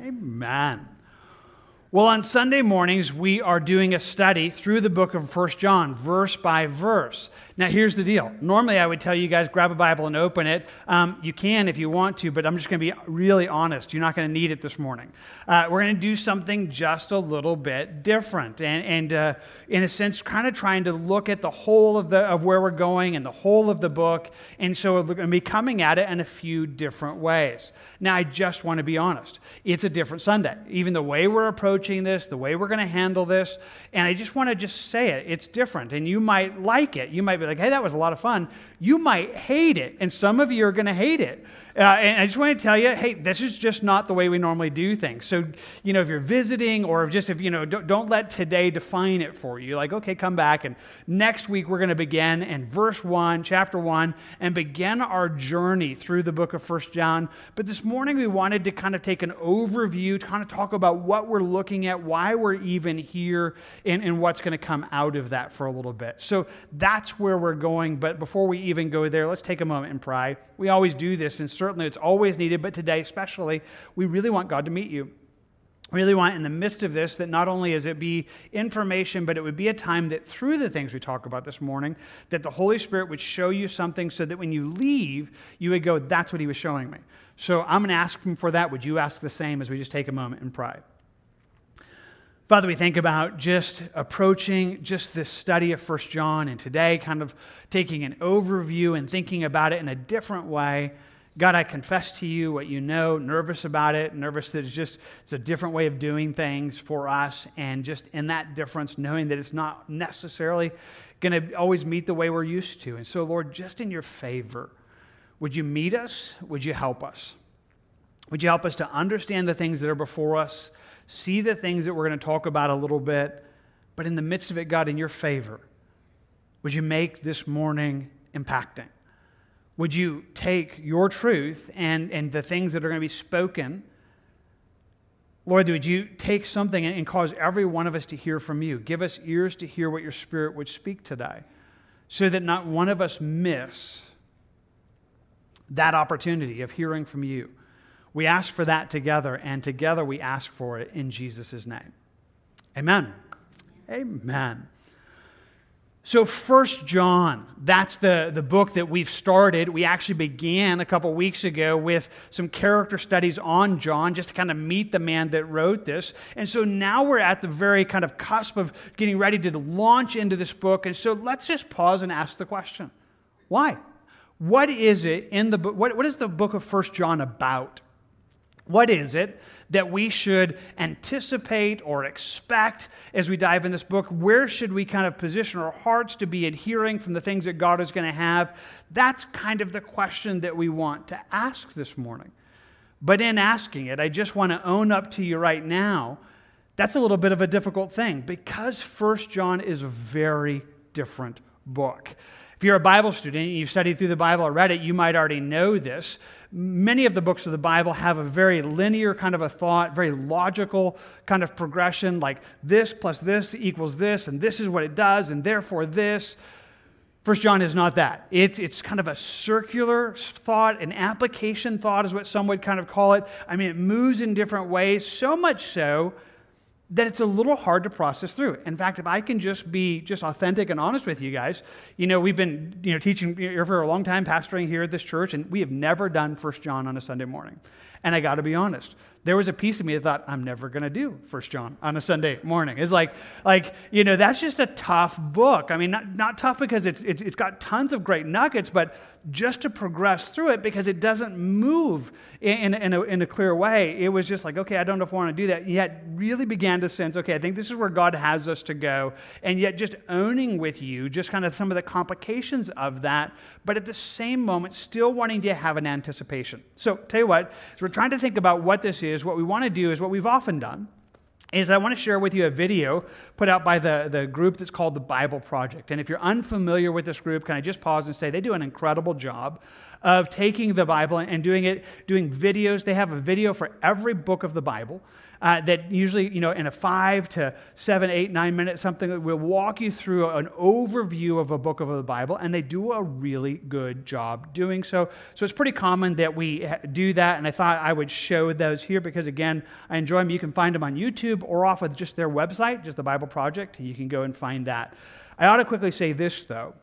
Amen. Well, on Sunday mornings, we are doing a study through the book of First John, verse by verse. Now, here's the deal. Normally, I would tell you guys, grab a Bible and open it. Um, you can if you want to, but I'm just going to be really honest. You're not going to need it this morning. Uh, we're going to do something just a little bit different. And, and uh, in a sense, kind of trying to look at the whole of, the, of where we're going and the whole of the book. And so we're going to be coming at it in a few different ways. Now, I just want to be honest. It's a different Sunday. Even the way we're approaching this, the way we're going to handle this. And I just want to just say it. It's different. And you might like it. You might be like, hey, that was a lot of fun. You might hate it, and some of you are going to hate it. Uh, and I just want to tell you, hey, this is just not the way we normally do things. So, you know, if you're visiting or just if, you know, don't, don't let today define it for you. Like, okay, come back. And next week we're going to begin in verse 1, chapter 1, and begin our journey through the book of First John. But this morning we wanted to kind of take an overview, kind of talk about what we're looking at, why we're even here, and, and what's going to come out of that for a little bit. So that's where we're going. But before we even go there, let's take a moment and pray. We always do this, and certainly it's always needed, but today especially, we really want God to meet you. We really want in the midst of this that not only is it be information, but it would be a time that through the things we talk about this morning, that the Holy Spirit would show you something so that when you leave, you would go, that's what he was showing me. So I'm going to ask him for that. Would you ask the same as we just take a moment and pray? Father, we think about just approaching just this study of First John and today kind of taking an overview and thinking about it in a different way. God, I confess to you what you know, nervous about it, nervous that it's just it's a different way of doing things for us, and just in that difference, knowing that it's not necessarily going to always meet the way we're used to. And so, Lord, just in your favor, would you meet us? Would you help us? Would you help us to understand the things that are before us, see the things that we're going to talk about a little bit, but in the midst of it, God, in your favor, would you make this morning impacting? Would you take your truth and, and the things that are going to be spoken? Lord, would you take something and cause every one of us to hear from you? Give us ears to hear what your Spirit would speak today so that not one of us miss that opportunity of hearing from you. We ask for that together, and together we ask for it in Jesus' name. Amen. Amen. So, First John, that's the, the book that we've started. We actually began a couple weeks ago with some character studies on John, just to kind of meet the man that wrote this. And so now we're at the very kind of cusp of getting ready to launch into this book. And so let's just pause and ask the question why? What is it in the book? What, what is the book of First John about? What is it that we should anticipate or expect as we dive in this book? Where should we kind of position our hearts to be adhering from the things that God is going to have? That's kind of the question that we want to ask this morning. But in asking it, I just want to own up to you right now. That's a little bit of a difficult thing because First John is a very different book. If you're a Bible student, and you've studied through the Bible or read it, you might already know this. Many of the books of the Bible have a very linear kind of a thought, very logical kind of progression, like this plus this equals this, and this is what it does, and therefore this. First John is not that. It's, it's kind of a circular thought, an application thought is what some would kind of call it. I mean, it moves in different ways, so much so that it's a little hard to process through. In fact, if I can just be just authentic and honest with you guys, you know, we've been, you know, teaching here for a long time, pastoring here at this church, and we have never done First John on a Sunday morning. And I got to be honest, there was a piece of me that thought, I'm never going to do First John on a Sunday morning. It's like, like, you know, that's just a tough book. I mean, not, not tough because it's, it's, it's got tons of great nuggets, but just to progress through it because it doesn't move in, in, a, in a clear way. It was just like, okay, I don't know if I want to do that. Yet really began to sense, okay, I think this is where God has us to go. And yet just owning with you just kind of some of the complications of that, but at the same moment, still wanting to have an anticipation. So, tell you what, so we're trying to think about what this is. What we want to do is what we've often done is I want to share with you a video put out by the, the group that's called the Bible Project. And if you're unfamiliar with this group, can I just pause and say they do an incredible job of taking the Bible and doing it, doing videos. They have a video for every book of the Bible uh, that usually, you know, in a five to seven, eight, nine minutes, something will walk you through an overview of a book of the Bible, and they do a really good job doing so. So it's pretty common that we do that, and I thought I would show those here because, again, I enjoy them. You can find them on YouTube or off of just their website, just the Bible Project. You can go and find that. I ought to quickly say this, though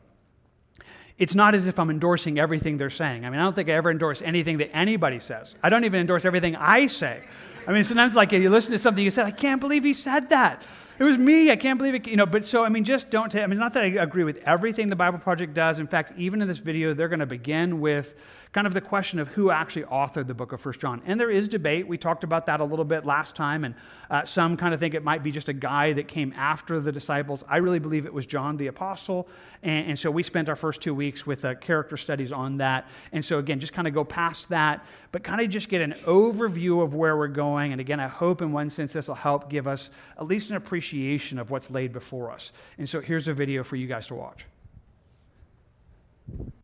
it's not as if I'm endorsing everything they're saying. I mean, I don't think I ever endorse anything that anybody says. I don't even endorse everything I say. I mean, sometimes like you listen to something you said, I can't believe he said that. It was me. I can't believe it. You know, but so, I mean, just don't take, I mean, it's not that I agree with everything the Bible Project does. In fact, even in this video, they're going to begin with kind of the question of who actually authored the book of First John. And there is debate. We talked about that a little bit last time, and uh, some kind of think it might be just a guy that came after the disciples. I really believe it was John the Apostle. And, and so we spent our first two weeks with uh, character studies on that. And so, again, just kind of go past that, but kind of just get an overview of where we're going. And again, I hope in one sense this will help give us at least an appreciation of what's laid before us. And so here's a video for you guys to watch.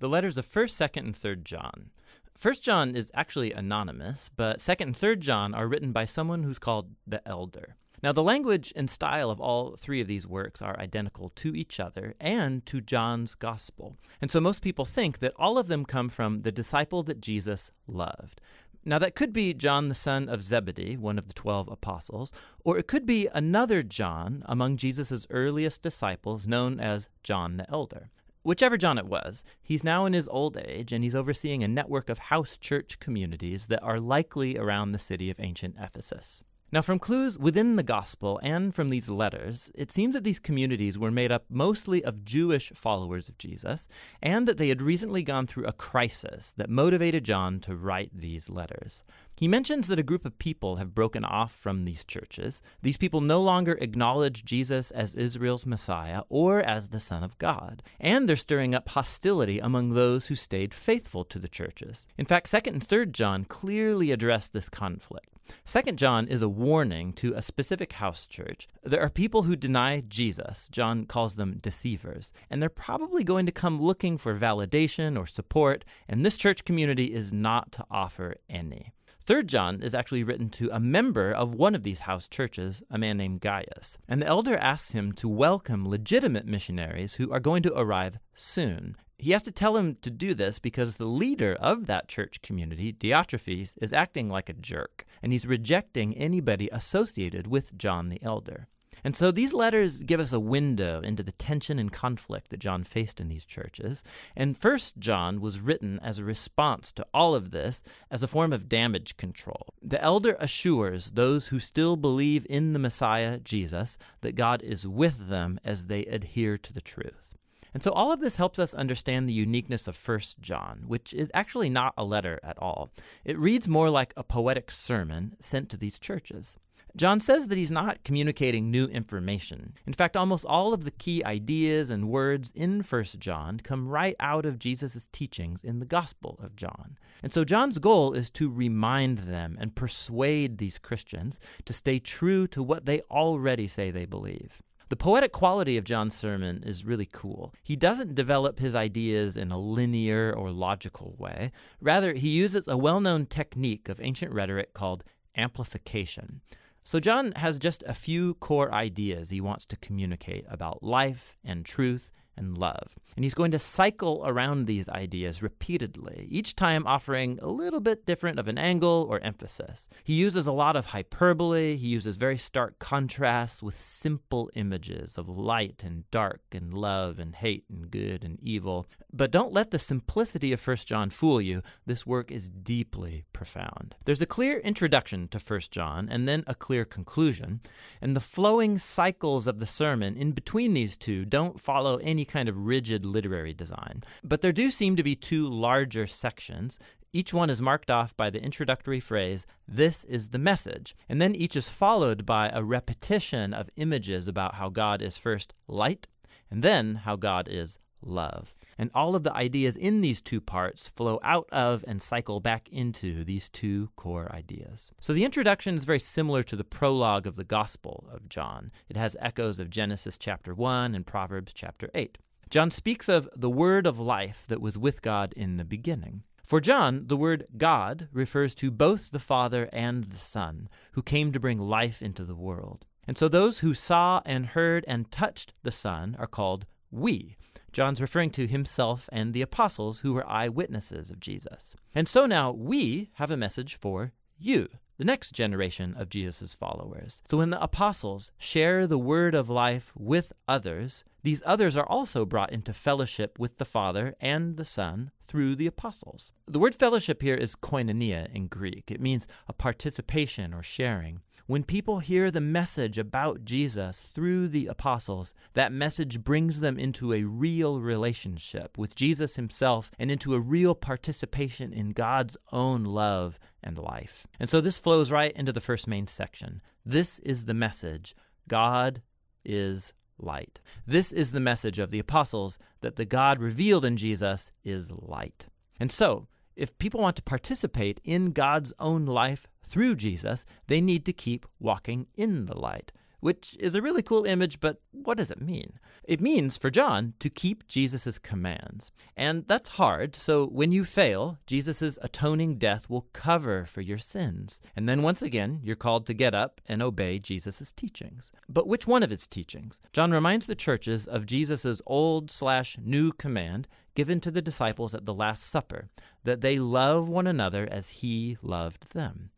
The letters of 1st, 2nd, and 3rd John. 1st John is actually anonymous, but 2nd and 3rd John are written by someone who's called the elder. Now, the language and style of all three of these works are identical to each other and to John's gospel. And so most people think that all of them come from the disciple that Jesus loved. Now, that could be John the son of Zebedee, one of the twelve apostles, or it could be another John among Jesus' earliest disciples known as John the Elder. Whichever John it was, he's now in his old age and he's overseeing a network of house church communities that are likely around the city of ancient Ephesus. Now, from clues within the Gospel and from these letters, it seems that these communities were made up mostly of Jewish followers of Jesus, and that they had recently gone through a crisis that motivated John to write these letters. He mentions that a group of people have broken off from these churches. These people no longer acknowledge Jesus as Israel's Messiah or as the Son of God, and they're stirring up hostility among those who stayed faithful to the churches. In fact, 2nd and 3rd John clearly address this conflict. Second John is a warning to a specific house church. There are people who deny Jesus. John calls them deceivers. And they're probably going to come looking for validation or support, and this church community is not to offer any. Third John is actually written to a member of one of these house churches, a man named Gaius. And the elder asks him to welcome legitimate missionaries who are going to arrive soon. He has to tell him to do this because the leader of that church community, Diotrephes, is acting like a jerk, and he's rejecting anybody associated with John the Elder. And so these letters give us a window into the tension and conflict that John faced in these churches. And First John was written as a response to all of this as a form of damage control. The elder assures those who still believe in the Messiah, Jesus, that God is with them as they adhere to the truth. And so all of this helps us understand the uniqueness of First John, which is actually not a letter at all. It reads more like a poetic sermon sent to these churches. John says that he's not communicating new information. In fact, almost all of the key ideas and words in 1 John come right out of Jesus' teachings in the Gospel of John. And so John's goal is to remind them and persuade these Christians to stay true to what they already say they believe. The poetic quality of John's sermon is really cool. He doesn't develop his ideas in a linear or logical way. Rather, he uses a well known technique of ancient rhetoric called amplification. So, John has just a few core ideas he wants to communicate about life and truth and love. And he's going to cycle around these ideas repeatedly, each time offering a little bit different of an angle or emphasis. He uses a lot of hyperbole, he uses very stark contrasts with simple images of light and dark and love and hate and good and evil. But don't let the simplicity of 1 John fool you. This work is deeply profound. There's a clear introduction to 1 John and then a clear conclusion, and the flowing cycles of the sermon in between these two don't follow any kind of rigid literary design. But there do seem to be two larger sections. Each one is marked off by the introductory phrase, This is the message. And then each is followed by a repetition of images about how God is first light, and then how God is love. And all of the ideas in these two parts flow out of and cycle back into these two core ideas. So the introduction is very similar to the prologue of the Gospel of John. It has echoes of Genesis chapter 1 and Proverbs chapter 8. John speaks of the word of life that was with God in the beginning. For John, the word God refers to both the Father and the Son, who came to bring life into the world. And so those who saw and heard and touched the Son are called we. John's referring to himself and the apostles who were eyewitnesses of Jesus. And so now we have a message for you, the next generation of Jesus' followers. So when the apostles share the word of life with others, these others are also brought into fellowship with the Father and the Son through the apostles. The word fellowship here is koinonia in Greek. It means a participation or sharing. When people hear the message about Jesus through the apostles, that message brings them into a real relationship with Jesus himself and into a real participation in God's own love and life. And so this flows right into the first main section. This is the message God is light. This is the message of the apostles that the God revealed in Jesus is light. And so, if people want to participate in God's own life through Jesus, they need to keep walking in the light which is a really cool image, but what does it mean? It means for John to keep Jesus' commands. And that's hard, so when you fail, Jesus' atoning death will cover for your sins. And then once again, you're called to get up and obey Jesus' teachings. But which one of his teachings? John reminds the churches of Jesus' old slash new command given to the disciples at the Last Supper that they love one another as he loved them.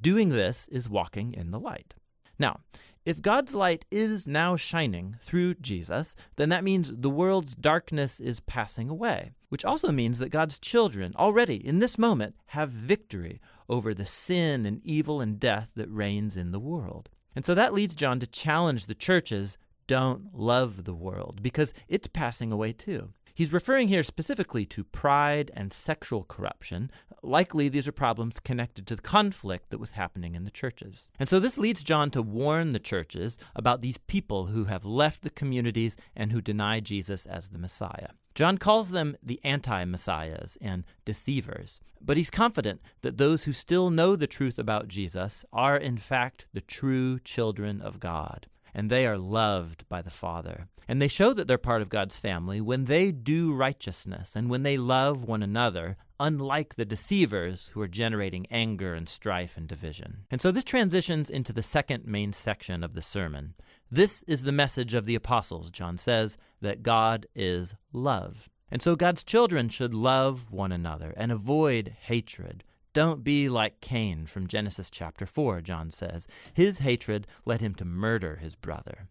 Doing this is walking in the light. Now, if God's light is now shining through Jesus, then that means the world's darkness is passing away, which also means that God's children already in this moment have victory over the sin and evil and death that reigns in the world. And so that leads John to challenge the churches don't love the world because it's passing away too. He's referring here specifically to pride and sexual corruption. Likely, these are problems connected to the conflict that was happening in the churches. And so, this leads John to warn the churches about these people who have left the communities and who deny Jesus as the Messiah. John calls them the anti messiahs and deceivers, but he's confident that those who still know the truth about Jesus are, in fact, the true children of God and they are loved by the Father. And they show that they're part of God's family when they do righteousness and when they love one another, unlike the deceivers who are generating anger and strife and division. And so this transitions into the second main section of the sermon. This is the message of the apostles, John says, that God is love. And so God's children should love one another and avoid hatred. Don't be like Cain from Genesis chapter 4, John says. His hatred led him to murder his brother.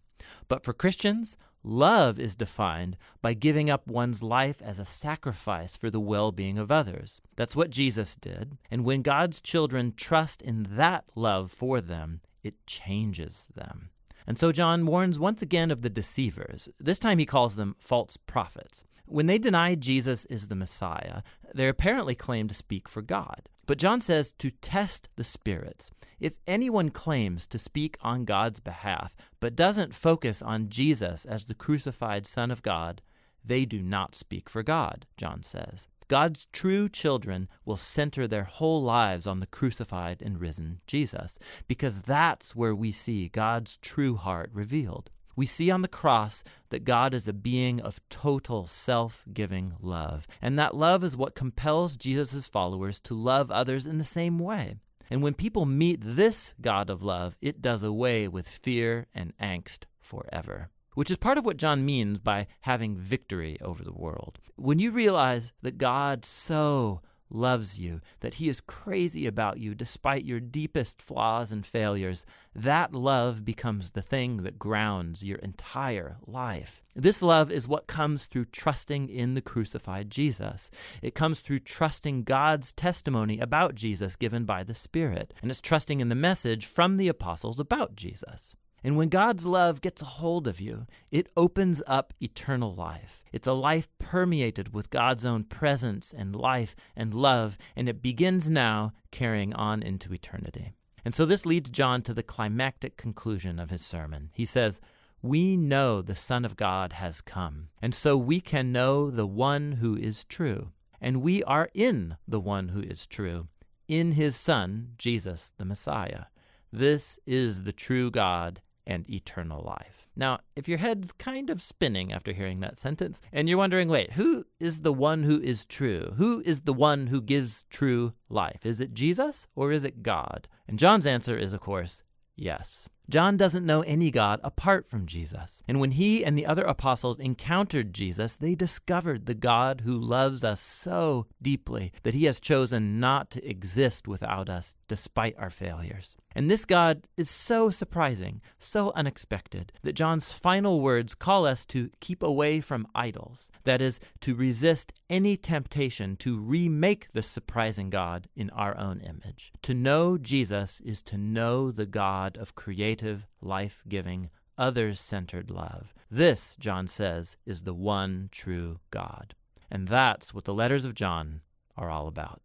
But for Christians, love is defined by giving up one's life as a sacrifice for the well being of others. That's what Jesus did. And when God's children trust in that love for them, it changes them. And so John warns once again of the deceivers. This time he calls them false prophets. When they deny Jesus is the Messiah, they apparently claim to speak for God. But John says to test the spirits. If anyone claims to speak on God's behalf, but doesn't focus on Jesus as the crucified Son of God, they do not speak for God, John says. God's true children will center their whole lives on the crucified and risen Jesus, because that's where we see God's true heart revealed. We see on the cross that God is a being of total self giving love. And that love is what compels Jesus' followers to love others in the same way. And when people meet this God of love, it does away with fear and angst forever. Which is part of what John means by having victory over the world. When you realize that God so loves you, that He is crazy about you despite your deepest flaws and failures, that love becomes the thing that grounds your entire life. This love is what comes through trusting in the crucified Jesus. It comes through trusting God's testimony about Jesus given by the Spirit, and it's trusting in the message from the apostles about Jesus. And when God's love gets a hold of you, it opens up eternal life. It's a life permeated with God's own presence and life and love, and it begins now carrying on into eternity. And so this leads John to the climactic conclusion of his sermon. He says, We know the Son of God has come, and so we can know the one who is true. And we are in the one who is true, in his Son, Jesus the Messiah. This is the true God and eternal life. Now, if your head's kind of spinning after hearing that sentence, and you're wondering, wait, who is the one who is true? Who is the one who gives true life? Is it Jesus or is it God? And John's answer is, of course, yes. John doesn't know any God apart from Jesus. And when he and the other apostles encountered Jesus, they discovered the God who loves us so deeply that he has chosen not to exist without us despite our failures. And this God is so surprising, so unexpected, that John's final words call us to keep away from idols. That is, to resist any temptation to remake this surprising God in our own image. To know Jesus is to know the God of creative, life giving, others centered love. This, John says, is the one true God. And that's what the letters of John are all about.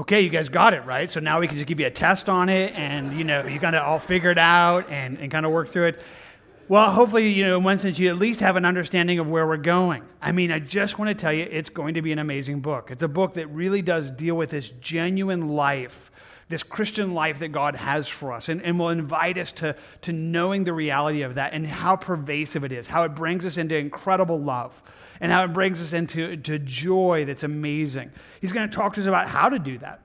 okay, you guys got it, right? So now we can just give you a test on it and, you know, you kind of all figure it out and, and kind of work through it. Well, hopefully, you know, in one sense, you at least have an understanding of where we're going. I mean, I just want to tell you, it's going to be an amazing book. It's a book that really does deal with this genuine life, this Christian life that God has for us, and, and will invite us to, to knowing the reality of that and how pervasive it is, how it brings us into incredible love and how it brings us into to joy that's amazing. He's going to talk to us about how to do that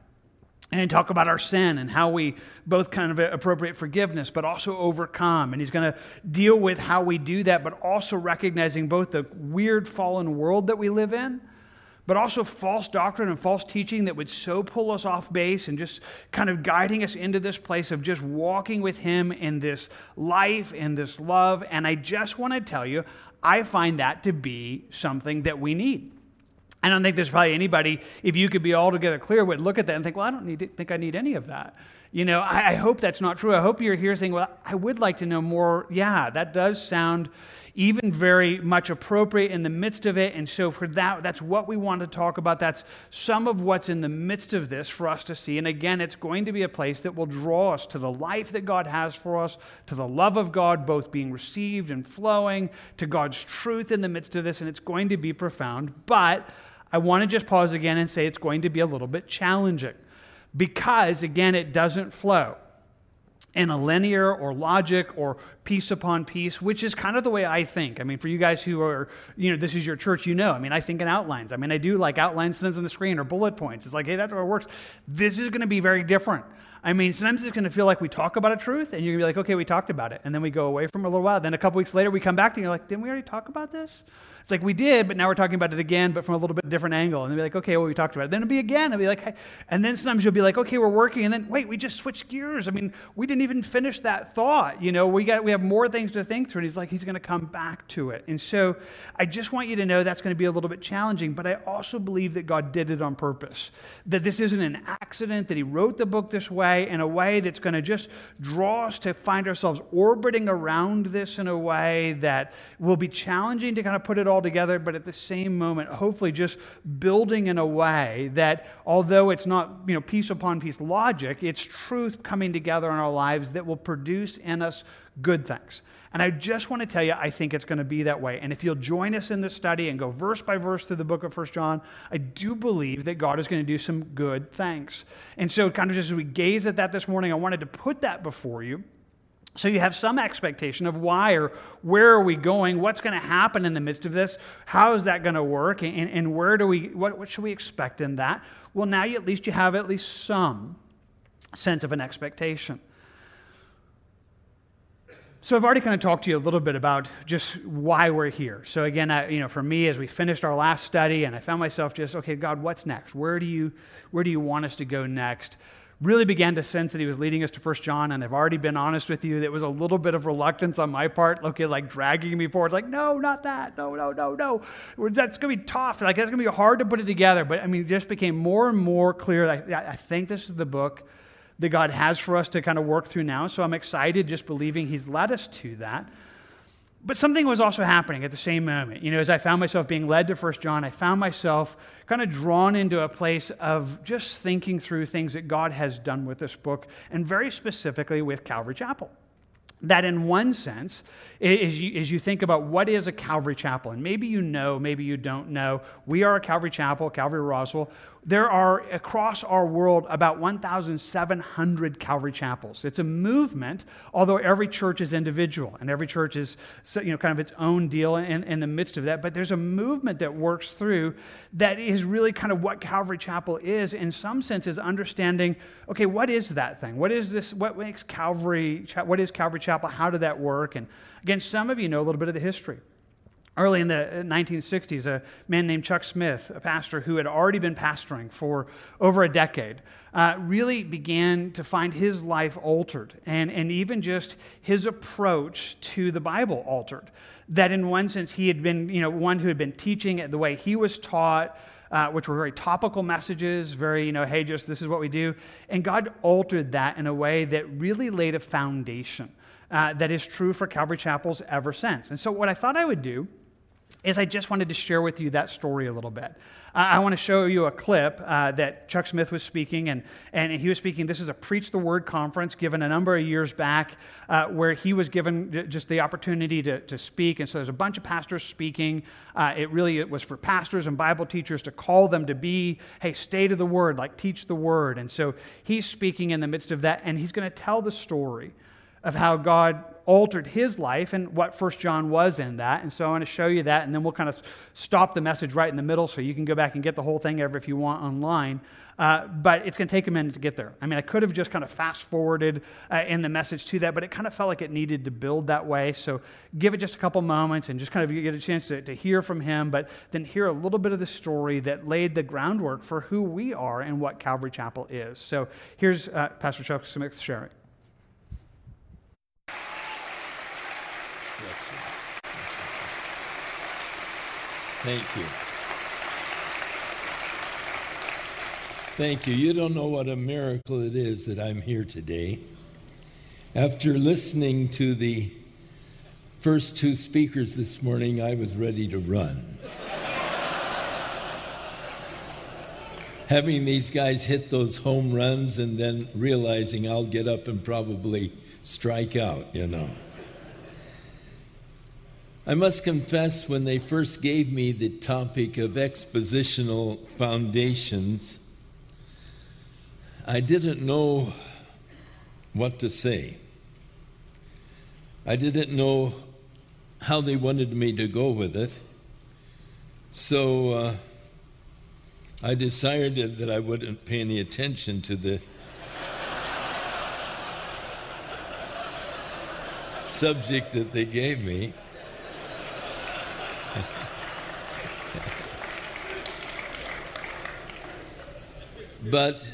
and talk about our sin and how we both kind of appropriate forgiveness but also overcome and he's going to deal with how we do that but also recognizing both the weird fallen world that we live in but also false doctrine and false teaching that would so pull us off base and just kind of guiding us into this place of just walking with him in this life in this love and i just want to tell you I find that to be something that we need. I don't think there's probably anybody, if you could be altogether clear, would look at that and think, well, I don't need to, think I need any of that. You know, I, I hope that's not true. I hope you're here saying, well, I would like to know more. Yeah, that does sound even very much appropriate in the midst of it. And so, for that, that's what we want to talk about. That's some of what's in the midst of this for us to see. And again, it's going to be a place that will draw us to the life that God has for us, to the love of God, both being received and flowing, to God's truth in the midst of this. And it's going to be profound. But I want to just pause again and say it's going to be a little bit challenging because, again, it doesn't flow in a linear or logic or piece upon piece, which is kind of the way I think. I mean, for you guys who are, you know, this is your church, you know. I mean, I think in outlines. I mean, I do like outlines on the screen or bullet points. It's like, hey, that's it works. This is going to be very different. I mean, sometimes it's going to feel like we talk about a truth, and you're going to be like, okay, we talked about it. And then we go away from a little while. Then a couple weeks later, we come back and you're like, didn't we already talk about this? It's like we did, but now we're talking about it again, but from a little bit different angle. And they'll be like, okay, well, we talked about it. Then it'll be again. It'll be like, hey. and then sometimes you'll be like, okay, we're working. And then, wait, we just switched gears. I mean, we didn't even finish that thought. You know, we, got, we have more things to think through. And he's like, he's going to come back to it. And so I just want you to know that's going to be a little bit challenging, but I also believe that God did it on purpose. That this isn't an accident, that he wrote the book this way in a way that's going to just draw us to find ourselves orbiting around this in a way that will be challenging to kind of put it all together, but at the same moment, hopefully just building in a way that although it's not, you know, piece upon piece logic, it's truth coming together in our lives that will produce in us good things. And I just want to tell you, I think it's going to be that way. And if you'll join us in this study and go verse by verse through the book of First John, I do believe that God is going to do some good things. And so, kind of just as we gaze at that this morning, I wanted to put that before you. So you have some expectation of why or where are we going? What's going to happen in the midst of this? How is that going to work? And, and where do we, what, what should we expect in that? Well, now you, at least you have at least some sense of an expectation. So I've already kind of talked to you a little bit about just why we're here. So again, I, you know, for me, as we finished our last study, and I found myself just, okay, God, what's next? Where do you, where do you want us to go next? really began to sense that he was leading us to First John, and I've already been honest with you. There was a little bit of reluctance on my part, okay, like dragging me forward, like, no, not that, no, no, no, no. That's going to be tough. Like, that's going to be hard to put it together. But I mean, it just became more and more clear. I, I think this is the book that God has for us to kind of work through now. So I'm excited just believing he's led us to that. But something was also happening at the same moment. You know, as I found myself being led to First John, I found myself kind of drawn into a place of just thinking through things that God has done with this book, and very specifically with Calvary Chapel. That, in one sense, as you, as you think about what is a Calvary Chapel, and maybe you know, maybe you don't know, we are a Calvary Chapel, Calvary Roswell. There are across our world about 1,700 Calvary chapels. It's a movement, although every church is individual and every church is you know, kind of its own deal in, in the midst of that. But there's a movement that works through that is really kind of what Calvary Chapel is, in some senses, understanding okay, what is that thing? What is this? What makes Calvary? What is Calvary Chapel? How did that work? And again, some of you know a little bit of the history. Early in the 1960s, a man named Chuck Smith, a pastor who had already been pastoring for over a decade, uh, really began to find his life altered and, and even just his approach to the Bible altered. That, in one sense, he had been you know, one who had been teaching it the way he was taught. Uh, which were very topical messages, very, you know, hey, just this is what we do. And God altered that in a way that really laid a foundation uh, that is true for Calvary Chapels ever since. And so, what I thought I would do is I just wanted to share with you that story a little bit. Uh, I want to show you a clip uh, that Chuck Smith was speaking, and, and he was speaking. This is a Preach the Word conference given a number of years back uh, where he was given just the opportunity to, to speak. And so there's a bunch of pastors speaking. Uh, it really it was for pastors and Bible teachers to call them to be, hey, stay to the Word, like teach the Word. And so he's speaking in the midst of that, and he's going to tell the story of how God altered his life and what First John was in that. And so I want to show you that, and then we'll kind of stop the message right in the middle so you can go back and get the whole thing ever if you want online. Uh, but it's going to take a minute to get there. I mean, I could have just kind of fast forwarded uh, in the message to that, but it kind of felt like it needed to build that way. So give it just a couple moments and just kind of get a chance to, to hear from him, but then hear a little bit of the story that laid the groundwork for who we are and what Calvary Chapel is. So here's uh, Pastor Chuck Smith sharing. Thank you. Thank you. You don't know what a miracle it is that I'm here today. After listening to the first two speakers this morning, I was ready to run. Having these guys hit those home runs and then realizing I'll get up and probably strike out, you know. I must confess, when they first gave me the topic of expositional foundations, I didn't know what to say. I didn't know how they wanted me to go with it. So uh, I decided that I wouldn't pay any attention to the subject that they gave me. But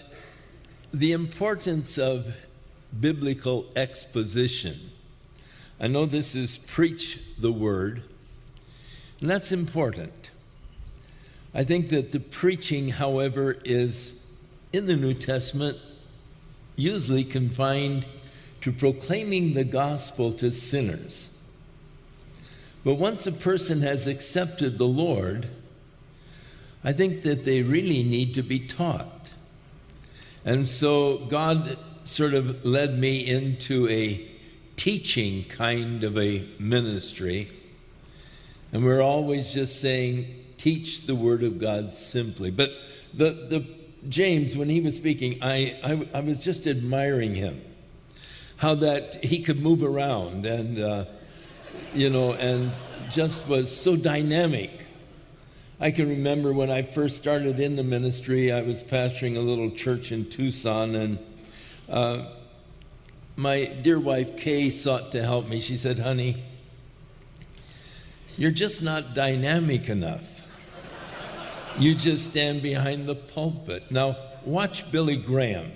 the importance of biblical exposition. I know this is preach the word, and that's important. I think that the preaching, however, is in the New Testament usually confined to proclaiming the gospel to sinners. But once a person has accepted the Lord, I think that they really need to be taught. And so God sort of led me into a teaching kind of a ministry. And we're always just saying, teach the word of God simply. But the, the James, when he was speaking, I, I, I was just admiring him. How that he could move around and, uh, you know, and just was so dynamic. I can remember when I first started in the ministry, I was pastoring a little church in Tucson, and uh, my dear wife Kay sought to help me. She said, Honey, you're just not dynamic enough. You just stand behind the pulpit. Now, watch Billy Graham.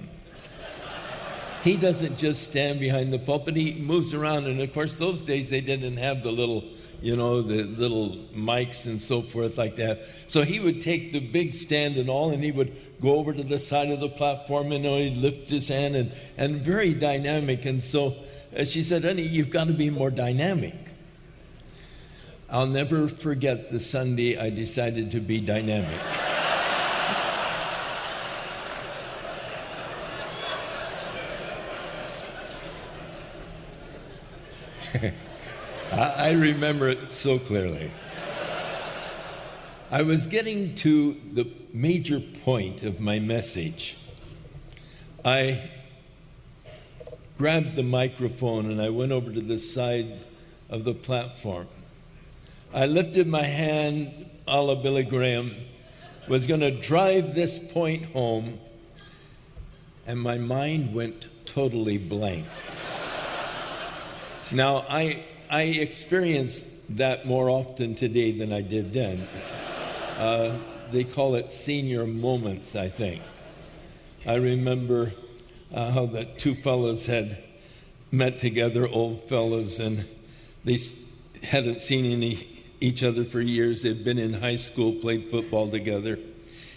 He doesn't just stand behind the pulpit, he moves around. And of course, those days they didn't have the little you know, the little mics and so forth like that. So he would take the big stand and all, and he would go over to the side of the platform and you know, he'd lift his hand and, and very dynamic. And so uh, she said, honey, you've got to be more dynamic. I'll never forget the Sunday I decided to be dynamic. I, I remember it so clearly. I was getting to the major point of my message. I grabbed the microphone and I went over to the side of the platform. I lifted my hand, a Billy Graham, was going to drive this point home, and my mind went totally blank. now, I, I experienced that more often today than I did then. Uh, they call it senior moments, I think. I remember uh, how the two fellows had met together, old fellows, and they hadn't seen any, each other for years. They'd been in high school, played football together.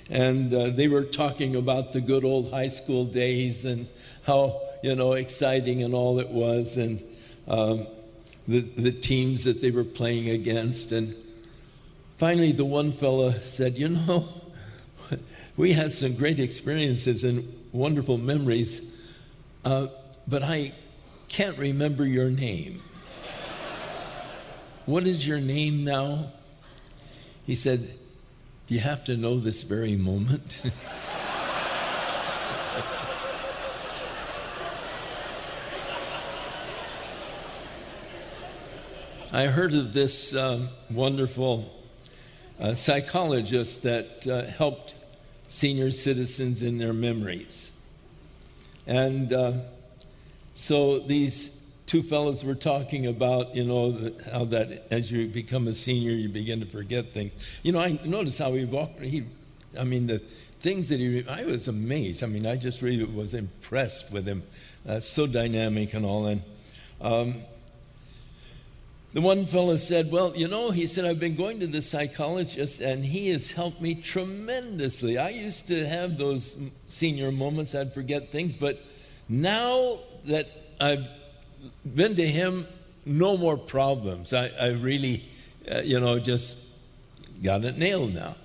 And uh, they were talking about the good old high school days and how, you know, exciting and all it was, and um, the, the teams that they were playing against. And finally, the one fella said, You know, we had some great experiences and wonderful memories, uh, but I can't remember your name. what is your name now? He said, Do you have to know this very moment? I heard of this um, wonderful uh, psychologist that uh, helped senior citizens in their memories. And uh, so these two fellows were talking about, you know, the, how that as you become a senior, you begin to forget things. You know, I noticed how he walked. He, I mean, the things that he, I was amazed. I mean, I just really was impressed with him. Uh, so dynamic and all. And um, the one fellow said, Well, you know, he said, I've been going to the psychologist and he has helped me tremendously. I used to have those senior moments, I'd forget things, but now that I've been to him, no more problems. I, I really, uh, you know, just got it nailed now.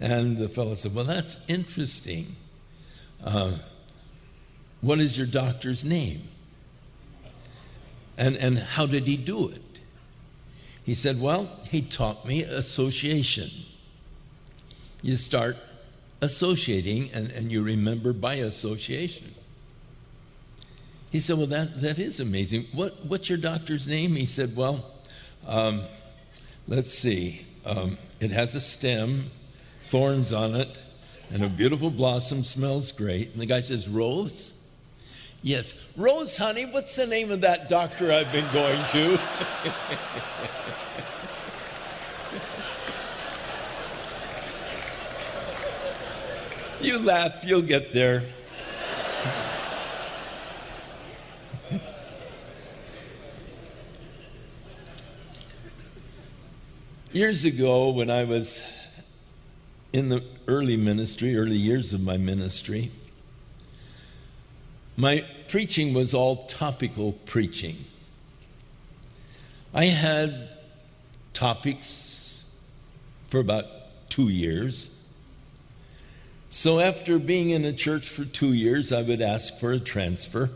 And the fellow said, Well, that's interesting. Uh, what is your doctor's name? And, and how did he do it? He said, Well, he taught me association. You start associating, and, and you remember by association. He said, Well, that, that is amazing. What, what's your doctor's name? He said, Well, um, let's see. Um, it has a stem, thorns on it, and a beautiful blossom, smells great. And the guy says, Rose? Yes. Rose, honey, what's the name of that doctor I've been going to? you laugh, you'll get there. Years ago, when I was in the early ministry, early years of my ministry, my preaching was all topical preaching. I had topics for about two years. So after being in a church for two years, I would ask for a transfer.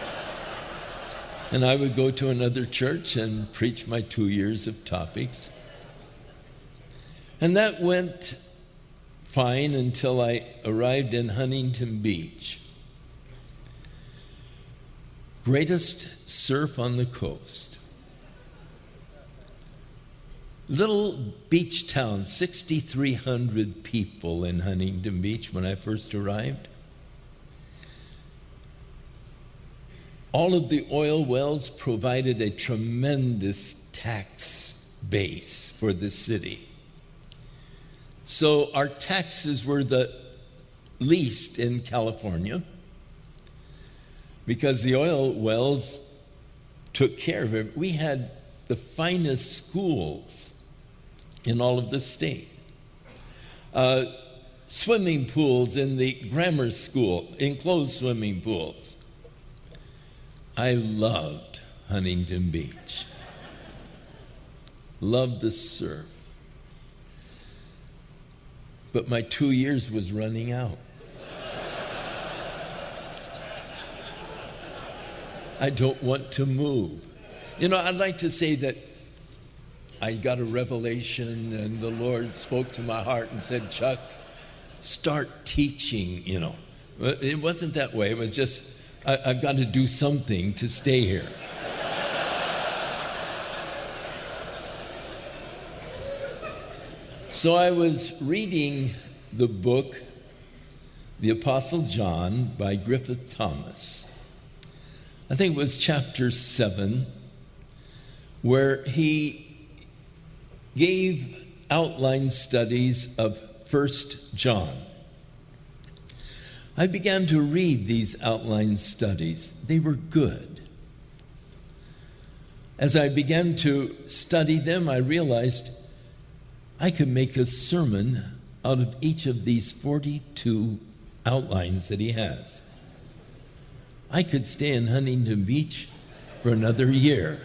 and I would go to another church and preach my two years of topics. And that went fine until I arrived in Huntington Beach greatest surf on the coast. Little beach town, 6,300 people in Huntington Beach when I first arrived. All of the oil wells provided a tremendous tax base for the city. So our taxes were the least in California because the oil wells took care of it. We had the finest schools in all of the state. Uh, swimming pools in the grammar school, enclosed swimming pools. I loved Huntington Beach. loved the surf. But my two years was running out. I don't want to move. You know, I'd like to say that I got a revelation, and the Lord spoke to my heart and said, Chuck, start teaching, you know. It wasn't that way. It was just, I, have got to do something to stay here. so I was reading the book, The Apostle John by Griffith Thomas. I think it was chapter 7, where he gave outline studies of First John. I began to read these outline studies. They were good. As I began to study them, I realized I could make a sermon out of each of these 42 outlines that he has. I could stay in Huntington Beach for another year.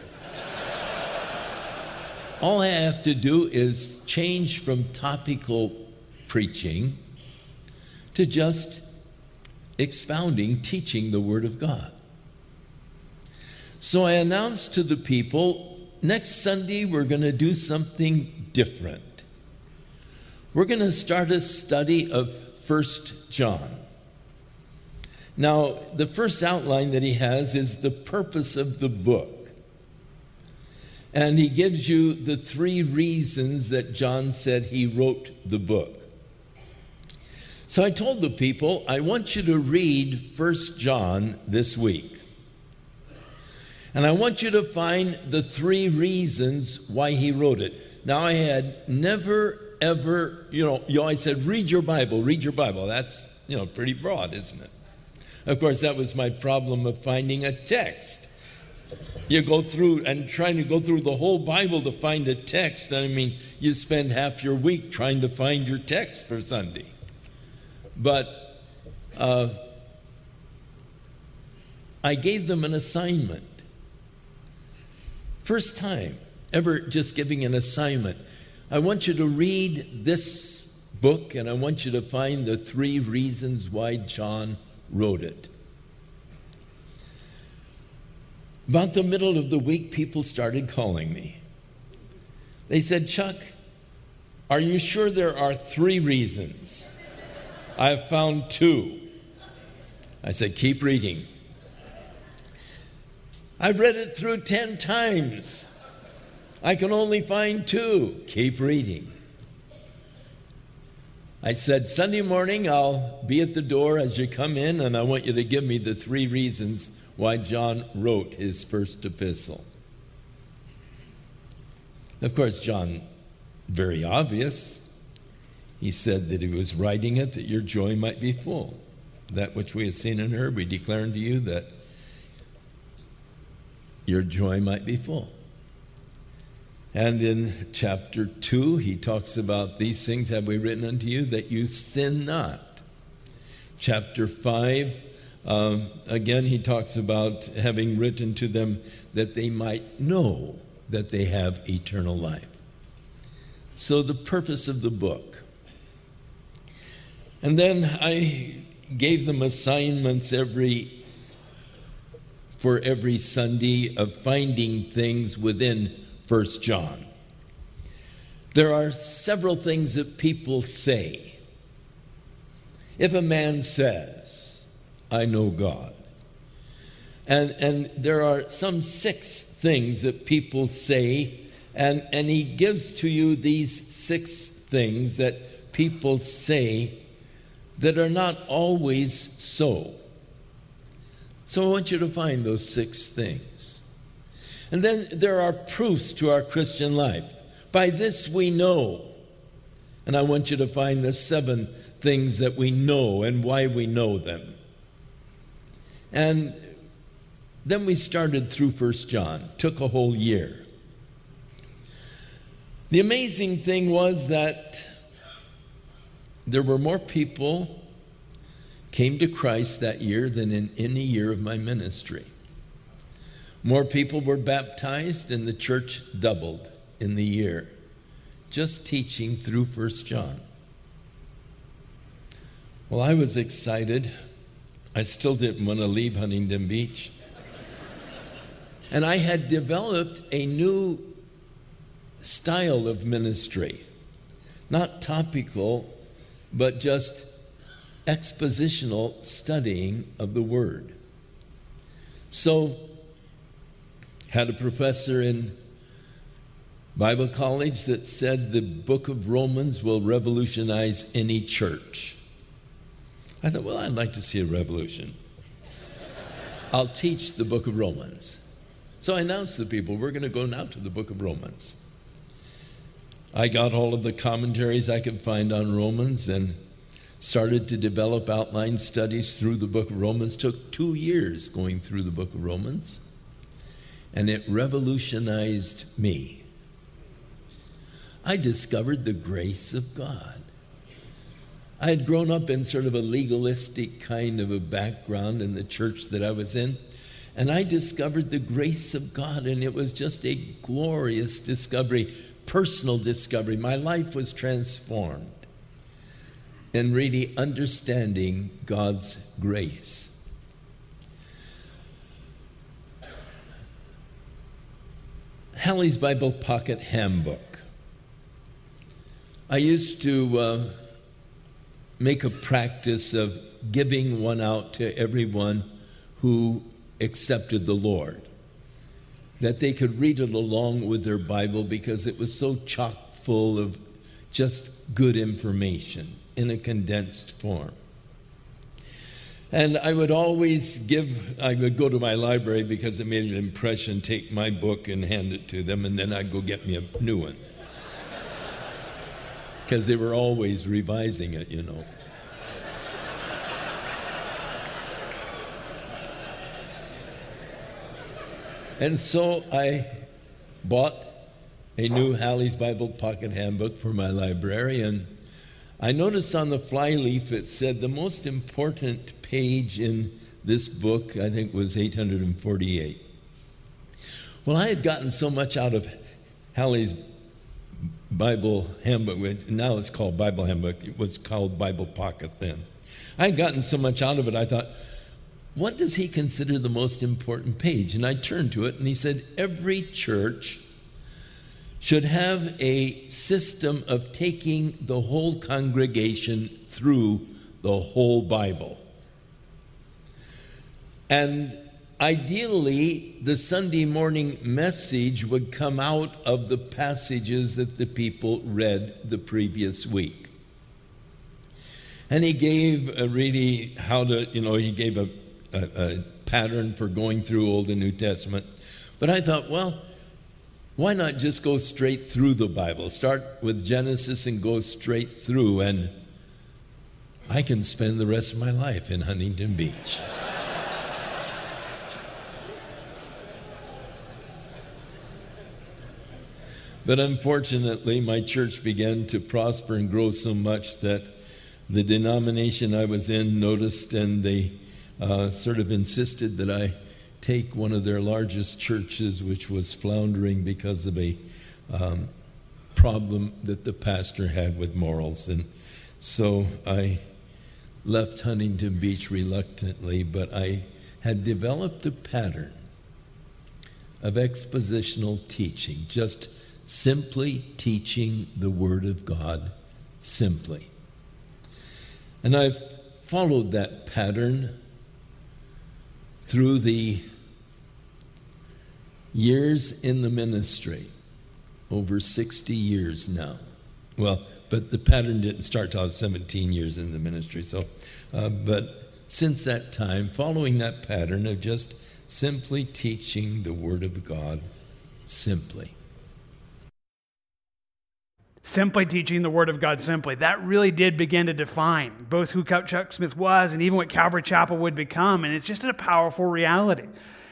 All I have to do is change from topical preaching to just expounding, teaching the Word of God. So I announced to the people next Sunday we're going to do something different. We're going to start a study of First John. Now, the first outline that he has is the purpose of the book. And he gives you the three reasons that John said he wrote the book. So I told the people, I want you to read First John this week. And I want you to find the three reasons why he wrote it. Now, I had never, ever, you know, you always said, read your Bible, read your Bible. That's, you know, pretty broad, isn't it? Of course, that was my problem of finding a text. You go through and trying to go through the whole Bible to find a text. I mean, you spend half your week trying to find your text for Sunday. But uh, I gave them an assignment. First time ever just giving an assignment. I want you to read this book and I want you to find the three reasons why John wrote it. About the middle of the week, people started calling me. They said, Chuck, are you sure there are three reasons? I've found two. I said, Keep reading. I've read it through 10 times. I can only find two. Keep reading. I said, Sunday morning, I'll be at the door as you come in, and I want you to give me the three reasons why John wrote his first epistle. Of course, John, very obvious, he said that he was writing it that your joy might be full. That which we have seen and heard, we declare unto you that your joy might be full. And in chapter 2, he talks about these things have we written unto you that you sin not. Chapter 5, um, again, he talks about having written to them that they might know that they have eternal life. So, the purpose of the book and then I gave them assignments every for every Sunday of finding things within First John. There are several things that people say. If a man says, I know God, and, and there are some six things that people say, and, and he gives to you these six things that people say that are not always so. So I want you to find those six things. And then there are proofs to our Christian life. By this we know. And I want you to find the seven things that we know and why we know them. And then we started through First John. Took a whole year. The amazing thing was that there were more people came to Christ that year than in any year of my ministry. More people were baptized and the church doubled in the year just teaching through First John. Well, I was excited. I still didn't want to leave Huntington Beach. And I had developed a new style of ministry. Not topical, but just expositional studying of the Word. So, had a professor in Bible college that said the book of Romans will revolutionize any church. I thought, well, I'd like to see a revolution. I'll teach the book of Romans. So I announced to the people, we're going to go now to the book of Romans. I got all of the commentaries I could find on Romans and started to develop outline studies through the book of Romans. Took two years going through the book of Romans, and it revolutionized me. I discovered the grace of God. I had grown up in sort of a legalistic kind of a background in the church that I was in, and I discovered the grace of God, and it was just a glorious discovery, personal discovery. My life was transformed in really understanding God's grace. Halley's Bible Pocket Handbook. I used to. Uh, make a practice of giving one out to everyone who accepted the Lord. That they could read it along with their Bible because it was so chock full of just good information in a condensed form. And I would always give, I would go to my library because it made an impression, take my book and hand it to them, and then I'd go get me a new one because they were always revising it, you know. and so I bought a new Halley's Bible Pocket Handbook for my librarian. I noticed on the flyleaf it said the most important page in this book, I think, was 848. Well, I had gotten so much out of Halley's Bible handbook, which now it's called Bible handbook. It was called Bible Pocket then. I had gotten so much out of it, I thought, what does he consider the most important page? And I turned to it and he said, every church should have a system of taking the whole congregation through the whole Bible. And Ideally, the Sunday morning message would come out of the passages that the people read the previous week. And he gave a really how to, you know, he gave a, a, a pattern for going through Old and New Testament. But I thought, well, why not just go straight through the Bible? Start with Genesis and go straight through, and I can spend the rest of my life in Huntington Beach. But unfortunately, my church began to prosper and grow so much that the denomination I was in noticed and they uh, sort of insisted that I take one of their largest churches, which was floundering because of a um, problem that the pastor had with morals. And so I left Huntington Beach reluctantly, but I had developed a pattern of expositional teaching, just simply teaching the Word of God simply. And I've followed that pattern through the years in the ministry, over 60 years now. Well, but the pattern didn't start till I was 17 years in the ministry. So, uh, but since that time, following that pattern of just simply teaching the Word of God simply simply teaching the Word of God simply. That really did begin to define both who Chuck Smith was and even what Calvary Chapel would become. And it's just a powerful reality.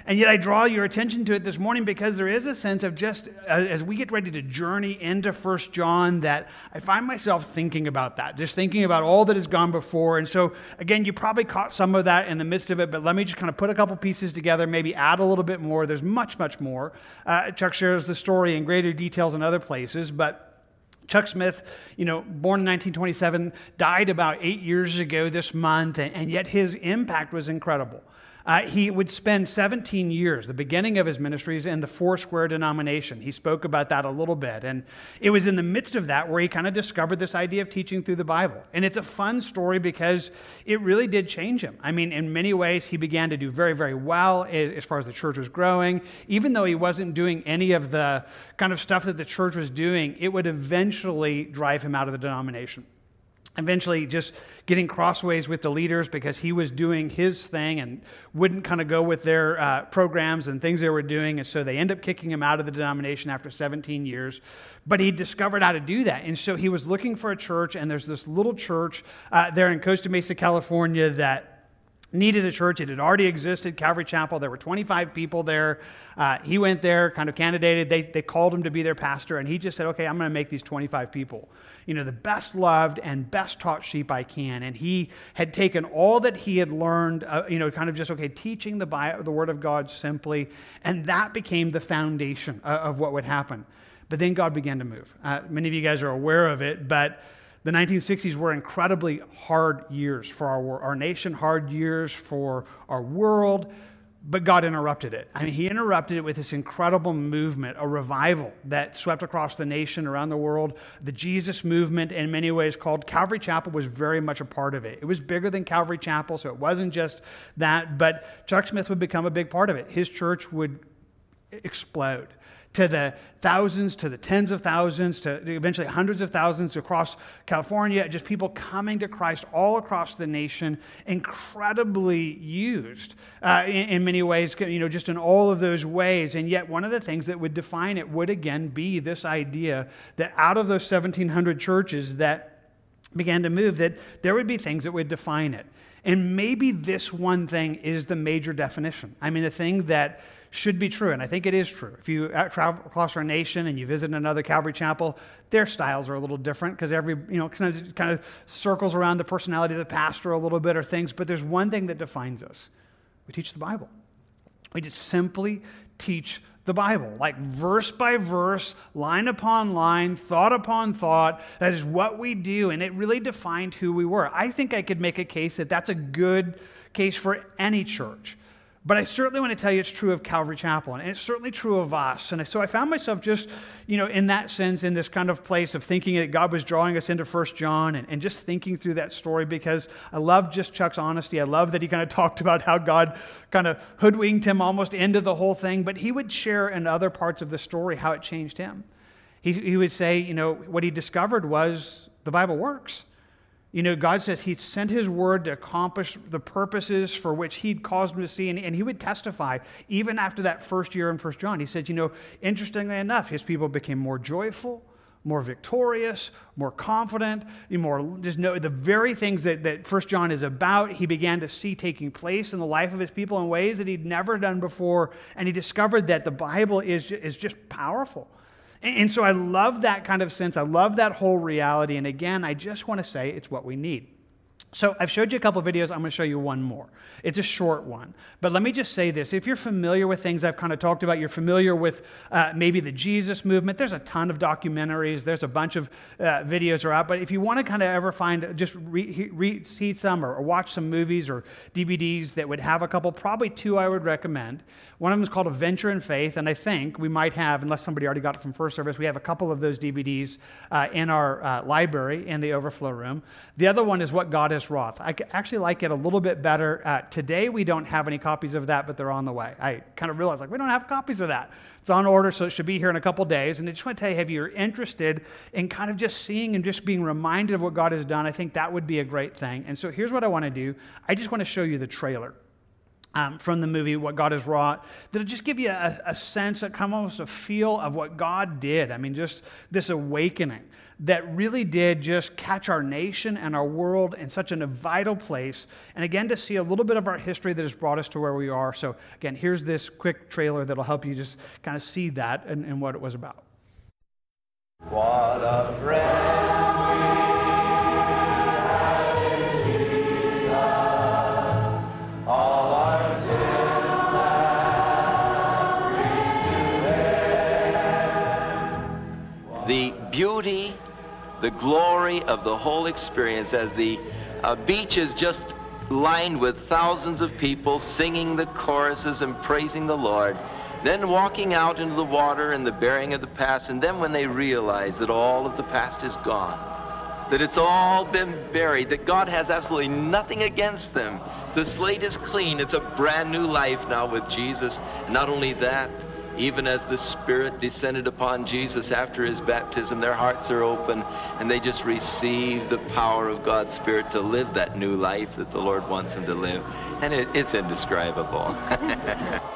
And yet, I draw your attention to it this morning because there is a sense of just uh, as we get ready to journey into First John that I find myself thinking about that, just thinking about all that has gone before. And so, again, you probably caught some of that in the midst of it, but let me just kind of put a couple pieces together, maybe add a little bit more. There's much, much more. Uh, Chuck shares the story in greater details in other places, but Chuck Smith, you know, born in 1927, died about eight years ago this month, and, and yet his impact was incredible. Uh, he would spend 17 years, the beginning of his ministries, in the Foursquare denomination. He spoke about that a little bit. And it was in the midst of that where he kind of discovered this idea of teaching through the Bible. And it's a fun story because it really did change him. I mean, in many ways, he began to do very, very well as far as the church was growing. Even though he wasn't doing any of the kind of stuff that the church was doing, it would eventually drive him out of the denomination eventually just getting crossways with the leaders because he was doing his thing and wouldn't kind of go with their uh, programs and things they were doing and so they end up kicking him out of the denomination after 17 years. But he discovered how to do that and so he was looking for a church and there's this little church uh, there in costa mesa california that needed a church. It had already existed, Calvary Chapel. There were 25 people there. Uh, he went there, kind of candidated. They, they called him to be their pastor, and he just said, Okay, I'm going to make these 25 people, you know, the best loved and best taught sheep I can. And he had taken all that he had learned, uh, you know, kind of just, okay, teaching the, Bible, the Word of God simply, and that became the foundation of, of what would happen. But then God began to move. Uh, many of you guys are aware of it, but the 1960s were incredibly hard years for our, our nation, hard years for our world, but God interrupted it. I mean, He interrupted it with this incredible movement, a revival that swept across the nation, around the world. The Jesus movement, in many ways called Calvary Chapel, was very much a part of it. It was bigger than Calvary Chapel, so it wasn't just that, but Chuck Smith would become a big part of it. His church would explode to the thousands, to the tens of thousands, to eventually hundreds of thousands across California, just people coming to Christ all across the nation, incredibly used uh, in, in, many ways, you know, just in all of those ways. And yet, one of the things that would define it would again be this idea that out of those 1,700 churches that began to move, that there would be things that would define it. And maybe this one thing is the major definition. I mean, the thing that should be true, and I think it is true. If you travel across our nation and you visit another Calvary chapel, their styles are a little different because every, you know, kind of, kind of circles around the personality of the pastor a little bit or things, but there's one thing that defines us we teach the Bible. We just simply teach the Bible, like verse by verse, line upon line, thought upon thought. That is what we do, and it really defined who we were. I think I could make a case that that's a good case for any church. But I certainly want to tell you it's true of Calvary Chapel, and it's certainly true of us. And so I found myself just, you know, in that sense, in this kind of place of thinking that God was drawing us into First John and, and just thinking through that story because I love just Chuck's honesty. I love that he kind of talked about how God kind of hoodwinked him almost into the whole thing, but he would share in other parts of the story how it changed him. He, he would say, you know, what he discovered was the Bible works. You know, God says He sent His word to accomplish the purposes for which He'd caused him to see. And, and, He would testify, even after that first year in First John. He said, you know, interestingly enough, His people became more joyful, more victorious, more confident, more just know the very things that, that First John is about, he began to see taking place in the life of his people in ways that he'd never done before. And he discovered that the Bible is, is just powerful. And so I love that kind of sense. I love that whole reality. And again, I just want to say it's what we need. So I've showed you a couple videos. I'm going to show you one more. It's a short one. But let me just say this. If you're familiar with things I've kind of talked about, you're familiar with uh, maybe the Jesus movement, there's a ton of documentaries. There's a bunch of uh, videos are out. But if you want to kind of ever find, just re- re- see some or, or watch some movies or DVDs that would have a couple, probably two I would recommend. One of them is called Adventure in Faith. And I think we might have, unless somebody already got it from First Service, we have a couple of those DVDs uh, in our uh, library in the overflow room. The other one is What God Has Wrought. I actually like it a little bit better. Uh, today, we don't have any copies of that, but they're on the way. I kind of realized, like, we don't have copies of that. It's on order, so it should be here in a couple days. And I just want to tell you, if you're interested in kind of just seeing and just being reminded of what God has done, I think that would be a great thing. And so here's what I want to do I just want to show you the trailer um, from the movie, What God Has Wrought, that'll just give you a, a sense, a kind of almost a feel of what God did. I mean, just this awakening that really did just catch our nation and our world in such a vital place. And again, to see a little bit of our history that has brought us to where we are. So, again, here's this quick trailer that'll help you just kind of see that and, and what it was about. What a friend beauty, the glory of the whole experience as the uh, beach is just lined with thousands of people singing the choruses and praising the Lord, then walking out into the water and the bearing of the past, and then when they realize that all of the past is gone, that it's all been buried, that God has absolutely nothing against them. The slate is clean. It's a brand new life now with Jesus. Not only that, even as the Spirit descended upon Jesus after his baptism, their hearts are open and they just receive the power of God's Spirit to live that new life that the Lord wants them to live. And it, it's indescribable.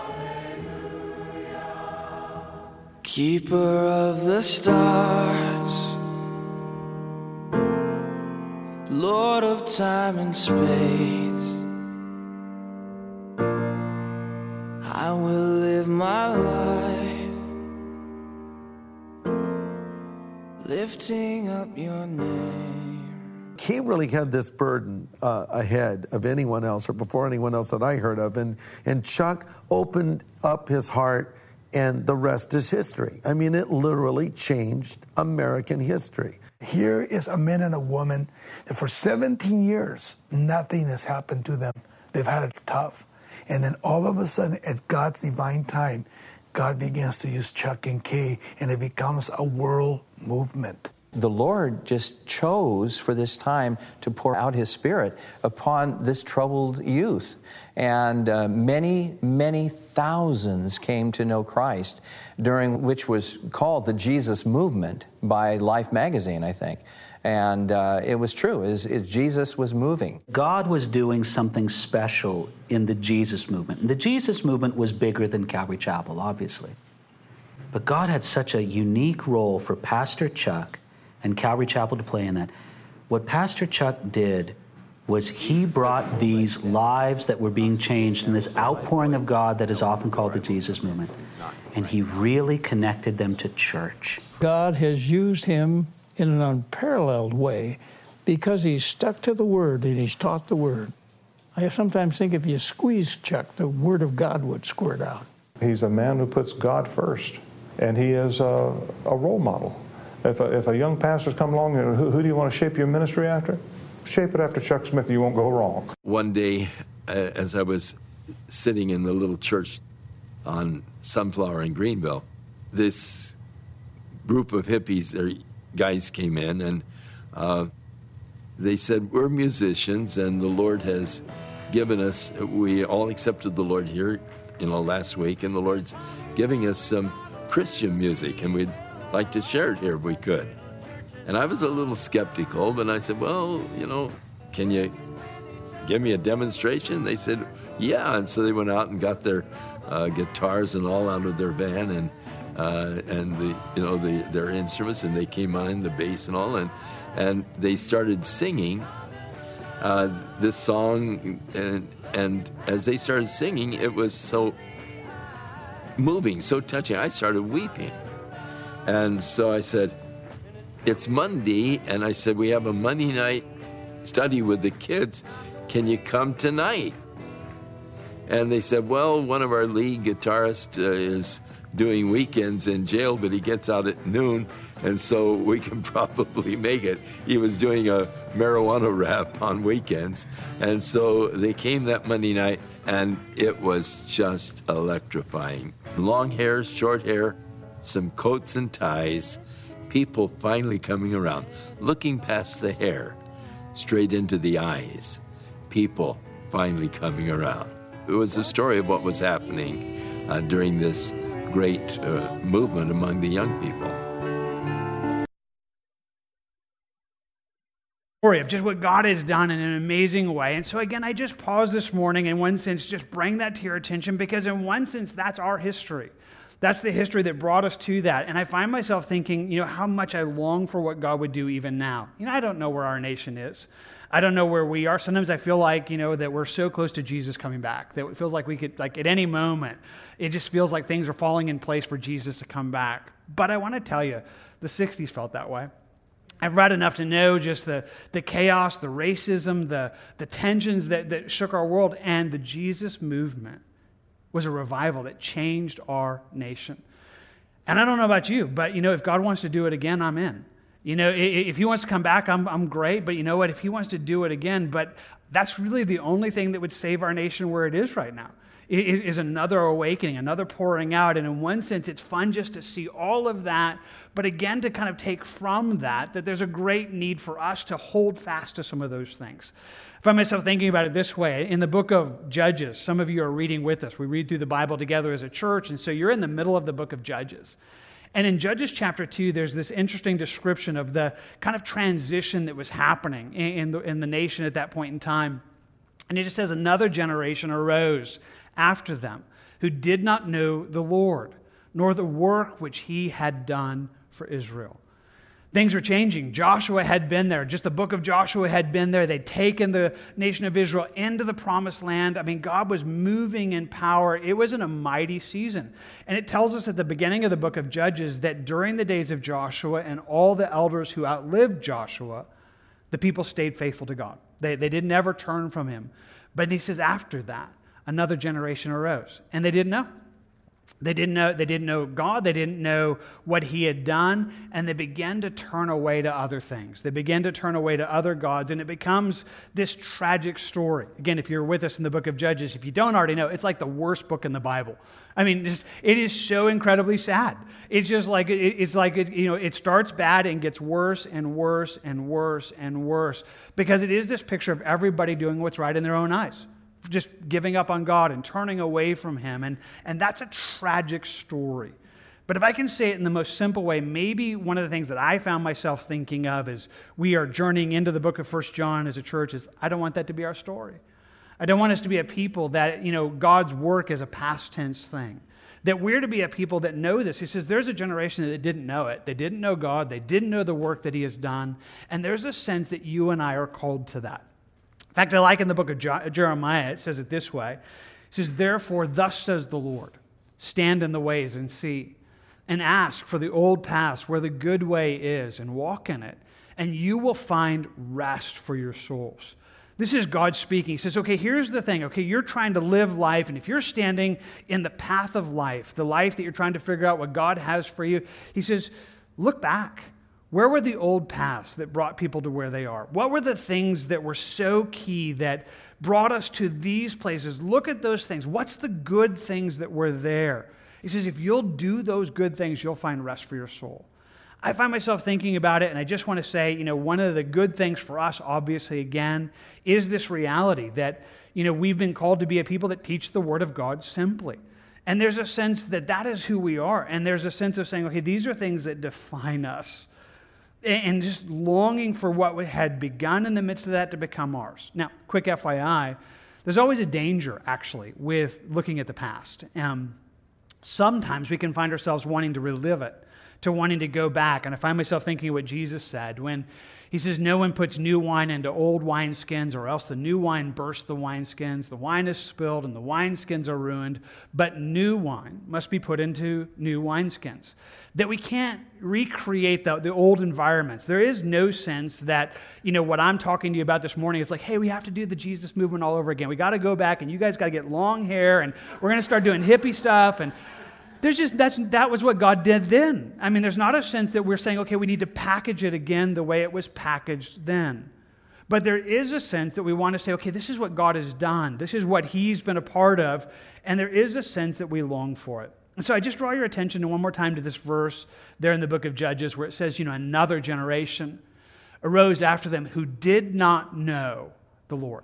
Keeper of the stars, Lord of time and space, up your name. he really had this burden uh, ahead of anyone else or before anyone else that I heard of. And, and Chuck opened up his heart, and the rest is history. I mean, it literally changed American history. Here is a man and a woman that for 17 years, nothing has happened to them. They've had it tough. And then all of a sudden, at God's divine time, God begins to use Chuck and Kay, and it becomes a world movement. The Lord just chose for this time to pour out His Spirit upon this troubled youth. And uh, many, many thousands came to know Christ, during which was called the Jesus Movement by Life magazine, I think. And uh, it was true, is is Jesus was moving. God was doing something special in the Jesus movement. And the Jesus movement was bigger than Calvary Chapel, obviously. But God had such a unique role for Pastor Chuck and Calvary Chapel to play in that. What Pastor Chuck did was he brought these lives that were being changed in this outpouring of God that is often called the Jesus movement. And he really connected them to church. God has used him in an unparalleled way because he's stuck to the Word and he's taught the Word. I sometimes think if you squeeze Chuck, the Word of God would squirt out. He's a man who puts God first, and he is a, a role model. If a, if a young pastor's come along, who, who do you want to shape your ministry after? Shape it after Chuck Smith, you won't go wrong. One day, uh, as I was sitting in the little church on Sunflower in Greenville, this group of hippies or guys came in and uh, they said, We're musicians, and the Lord has given us, we all accepted the Lord here, you know, last week, and the Lord's giving us some Christian music, and we'd like to share it here if we could. And I was a little skeptical, but I said, Well, you know, can you give me a demonstration? They said, yeah. And so they went out and got their uh, guitars and all out of their van and uh, and the you know the their instruments and they came on the bass and all and and they started singing uh, this song and and as they started singing, it was so moving, so touching. I started weeping, and so I said, "It's Monday," and I said, "We have a Monday night study with the kids. Can you come tonight?" And they said, "Well, one of our lead guitarists uh, is doing weekends in jail, but he gets out at noon, and so we can probably make it." He was doing a marijuana rap on weekends, and so they came that Monday night, and it was just electrifying. Long hair, short hair, some coats and ties, people finally coming around, looking past the hair, straight into the eyes. People finally coming around. It was the story of what was happening uh, during this great uh, movement among the young people. of just what God has done in an amazing way. And so, again, I just pause this morning, in one sense, just bring that to your attention because, in one sense, that's our history. That's the history that brought us to that. And I find myself thinking, you know, how much I long for what God would do even now. You know, I don't know where our nation is. I don't know where we are. Sometimes I feel like, you know, that we're so close to Jesus coming back that it feels like we could, like, at any moment, it just feels like things are falling in place for Jesus to come back. But I want to tell you, the 60s felt that way. I've read enough to know just the, the chaos, the racism, the, the tensions that, that shook our world, and the Jesus movement was a revival that changed our nation. And I don't know about you, but you know, if God wants to do it again, I'm in. You know, if he wants to come back, I'm, I'm great. But you know what? If he wants to do it again, but that's really the only thing that would save our nation where it is right now is, is another awakening, another pouring out. And in one sense, it's fun just to see all of that, but again, to kind of take from that, that there's a great need for us to hold fast to some of those things. Find myself thinking about it this way. In the book of Judges, some of you are reading with us. We read through the Bible together as a church, and so you're in the middle of the book of Judges. And in Judges chapter 2, there's this interesting description of the kind of transition that was happening in the, in the nation at that point in time. And it just says, Another generation arose after them who did not know the Lord, nor the work which he had done for Israel. Things were changing. Joshua had been there. Just the book of Joshua had been there. They'd taken the nation of Israel into the promised land. I mean, God was moving in power. It was in a mighty season. And it tells us at the beginning of the book of Judges that during the days of Joshua and all the elders who outlived Joshua, the people stayed faithful to God. They, they didn't ever turn from him. But he says, after that, another generation arose. And they didn't know. They didn't know, they didn't know God, they didn't know what He had done, and they began to turn away to other things. They began to turn away to other gods, and it becomes this tragic story. Again, if you're with us in the book of Judges, if you don't already know, it's like the worst book in the Bible. I mean, it is so incredibly sad. It's just like, it's like, you know, it starts bad and gets worse and worse and worse and worse because it is this picture of everybody doing what's right in their own eyes just giving up on God and turning away from Him. And, and that's a tragic story. But if I can say it in the most simple way, maybe one of the things that I found myself thinking of as we are journeying into the book of First John as a church is I don't want that to be our story. I don't want us to be a people that, you know, God's work is a past tense thing. That we're to be a people that know this. He says there's a generation that didn't know it. They didn't know God. They didn't know the work that He has done. And there's a sense that you and I are called to that. In fact, I like in the book of Jeremiah, it says it this way It says, Therefore, thus says the Lord, stand in the ways and see, and ask for the old paths where the good way is, and walk in it, and you will find rest for your souls. This is God speaking. He says, okay, here's the thing. Okay, you're trying to live life, and if you're standing in the path of life, the life that you're trying to figure out what God has for you, He says, look back. Where were the old paths that brought people to where they are? What were the things that were so key that brought us to these places? Look at those things. What's the good things that were there? He says, if you'll do those good things, you'll find rest for your soul. I find myself thinking about it, and I just want to say, you know, one of the good things for us, obviously, again, is this reality that, you know, we've been called to be a people that teach the Word of God simply. And there's a sense that that is who we are. And there's a sense of saying, okay, these are things that define us and just longing for what had begun in the midst of that to become ours. Now, quick FYI, there's always a danger, actually, with looking at the past. Um, sometimes we can find ourselves wanting to relive it, to wanting to go back. And I find myself thinking of what Jesus said when he says, No one puts new wine into old wineskins, or else the new wine bursts the wineskins. The wine is spilled, and the wineskins are ruined. But new wine must be put into new wineskins. That we can't recreate the, the old environments. There is no sense that, you know, what I'm talking to you about this morning is like, hey, we have to do the Jesus movement all over again. We got to go back, and you guys got to get long hair, and we're going to start doing hippie stuff. And there's just that's that was what God did then. I mean, there's not a sense that we're saying, okay, we need to package it again the way it was packaged then. But there is a sense that we want to say, okay, this is what God has done. This is what He's been a part of. And there is a sense that we long for it. And so I just draw your attention one more time to this verse there in the book of Judges where it says, you know, another generation arose after them who did not know the Lord,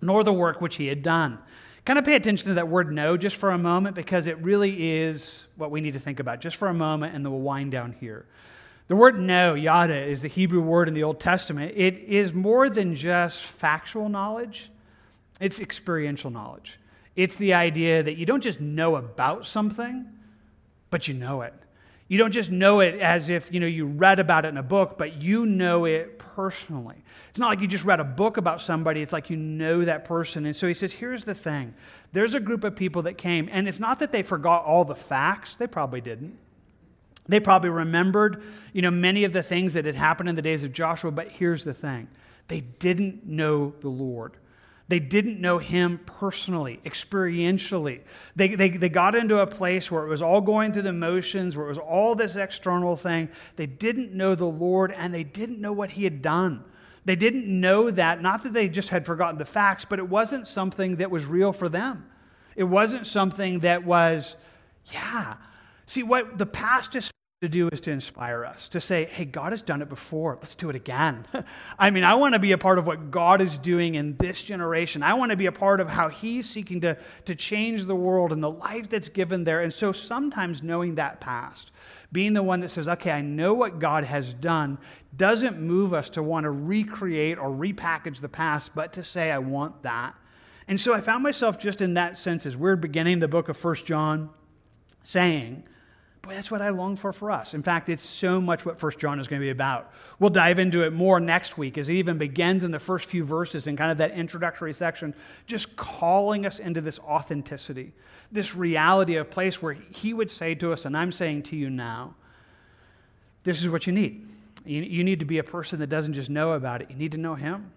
nor the work which He had done. Kind of pay attention to that word no just for a moment because it really is what we need to think about just for a moment, and then we'll wind down here. The word no, yada, is the Hebrew word in the Old Testament. It is more than just factual knowledge, it's experiential knowledge. It's the idea that you don't just know about something, but you know it. You don't just know it as if you know you read about it in a book, but you know it personally. It's not like you just read a book about somebody, it's like you know that person. And so he says, here's the thing. There's a group of people that came, and it's not that they forgot all the facts, they probably didn't. They probably remembered, you know, many of the things that had happened in the days of Joshua, but here's the thing. They didn't know the Lord. They didn't know him personally, experientially. They, they, they got into a place where it was all going through the motions, where it was all this external thing. They didn't know the Lord and they didn't know what he had done. They didn't know that, not that they just had forgotten the facts, but it wasn't something that was real for them. It wasn't something that was, yeah. See, what the past is to do is to inspire us, to say, hey, God has done it before. Let's do it again. I mean, I want to be a part of what God is doing in this generation. I want to be a part of how He's seeking to, to change the world and the life that's given there. And so sometimes knowing that past, being the one that says, okay, I know what God has done, doesn't move us to want to recreate or repackage the past, but to say, I want that. And so I found myself just in that sense as we're beginning the book of First John saying, Boy, that's what I long for for us. In fact, it's so much what First John is going to be about. We'll dive into it more next week as it even begins in the first few verses in kind of that introductory section, just calling us into this authenticity, this reality of place where he would say to us, and I'm saying to you now, this is what you need. You, you need to be a person that doesn't just know about it, you need to know him.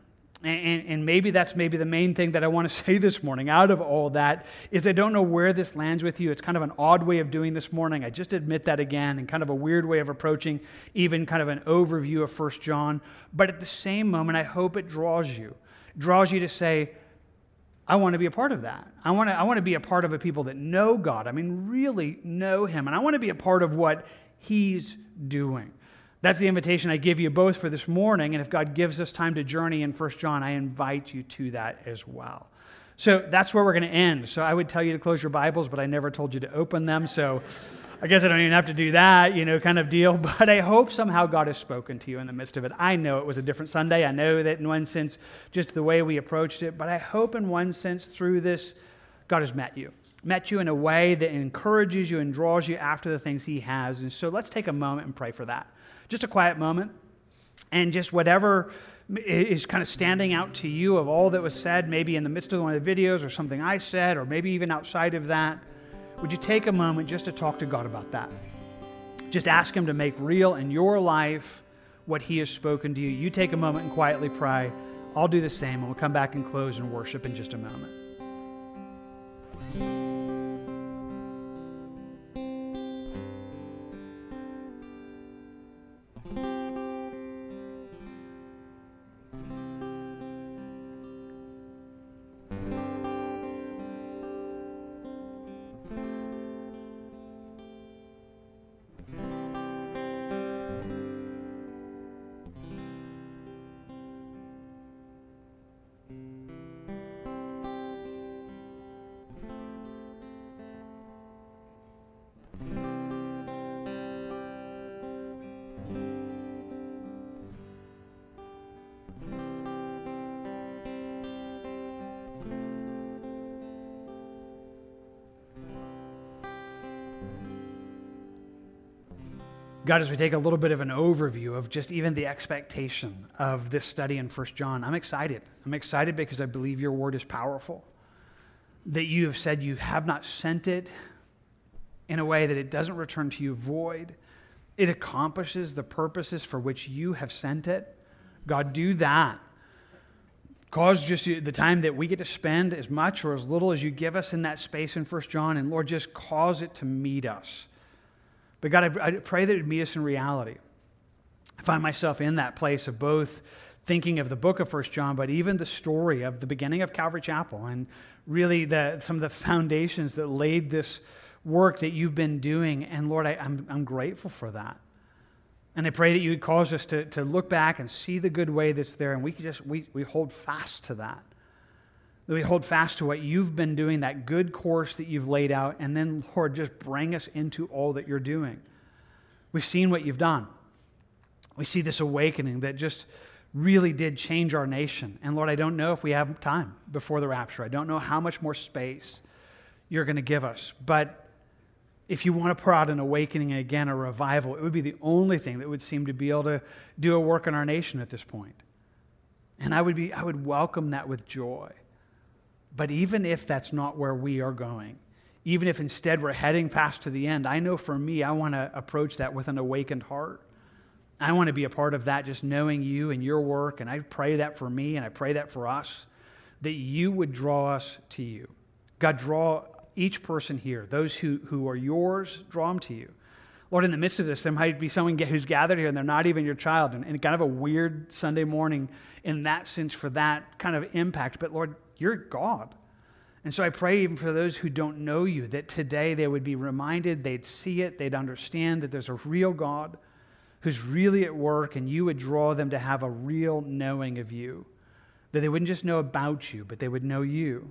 And, and, maybe that's maybe the main thing that I want to say this morning out of all that is I don't know where this lands with you. It's kind of an odd way of doing this morning. I just admit that again and kind of a weird way of approaching even kind of an overview of First John. But at the same moment, I hope it draws you. Draws you to say, I want to be a part of that. I want to, I want to be a part of a people that know God. I mean, really know Him. And I want to be a part of what He's doing. That's the invitation I give you both for this morning. And if God gives us time to journey in 1 John, I invite you to that as well. So that's where we're going to end. So I would tell you to close your Bibles, but I never told you to open them. So I guess I don't even have to do that, you know, kind of deal. But I hope somehow God has spoken to you in the midst of it. I know it was a different Sunday. I know that in one sense, just the way we approached it. But I hope in one sense, through this, God has met you. Met you in a way that encourages you and draws you after the things He has. And so let's take a moment and pray for that just a quiet moment, and just whatever is kind of standing out to you of all that was said, maybe in the midst of one of the videos or something I said, or maybe even outside of that, would you take a moment just to talk to God about that? Just ask Him to make real in your life what He has spoken to you. You take a moment and quietly pray. I'll do the same, and we'll come back and close and worship in just a moment. God, as we take a little bit of an overview of just even the expectation of this study in First John, I'm excited. I'm excited because I believe your word is powerful. That you have said you have not sent it in a way that it doesn't return to you void. It accomplishes the purposes for which you have sent it. God, do that. Cause just the time that we get to spend as much or as little as you give us in that space in First John, and Lord, just cause it to meet us but God, I, I pray that it meet us in reality. I find myself in that place of both thinking of the book of First John, but even the story of the beginning of Calvary Chapel and really the, some of the foundations that laid this work that you've been doing. And Lord, I, am I'm, I'm grateful for that. And I pray that you would cause us to, to look back and see the good way that's there, and we could just we, we hold fast to that that we hold fast to what you've been doing, that good course that you've laid out, and then, Lord, just bring us into all that you're doing. We've seen what you've done. We see this awakening that just really did change our nation. And Lord, I don't know if we have time before the rapture. I don't know how much more space you're going to give us. But if you want to pour out an awakening again, a revival, it would be the only thing that would seem to be able to do a work in our nation at this point. And I would, be, I would welcome that with joy. But even if that's not where we are going, even if instead we're heading past to the end, I know for me, I want to approach that with an awakened heart. I want to be a part of that, just knowing you and your work. And I pray that for me and I pray that for us, that you would draw us to you. God, draw each person here, those who, who are yours, draw them to you. Lord, in the midst of this, there might be someone who's gathered here and they're not even your child, and, and kind of a weird Sunday morning in that sense for that kind of impact. But Lord, you're God. And so I pray even for those who don't know you that today they would be reminded, they'd see it, they'd understand that there's a real God who's really at work, and you would draw them to have a real knowing of you. That they wouldn't just know about you, but they would know you.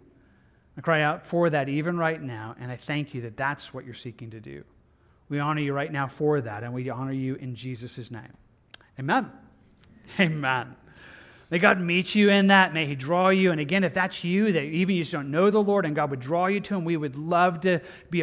I cry out for that even right now, and I thank you that that's what you're seeking to do. We honor you right now for that, and we honor you in Jesus' name. Amen. Amen. May God meet you in that. May He draw you. And again, if that's you, that even you just don't know the Lord and God would draw you to Him, we would love to be a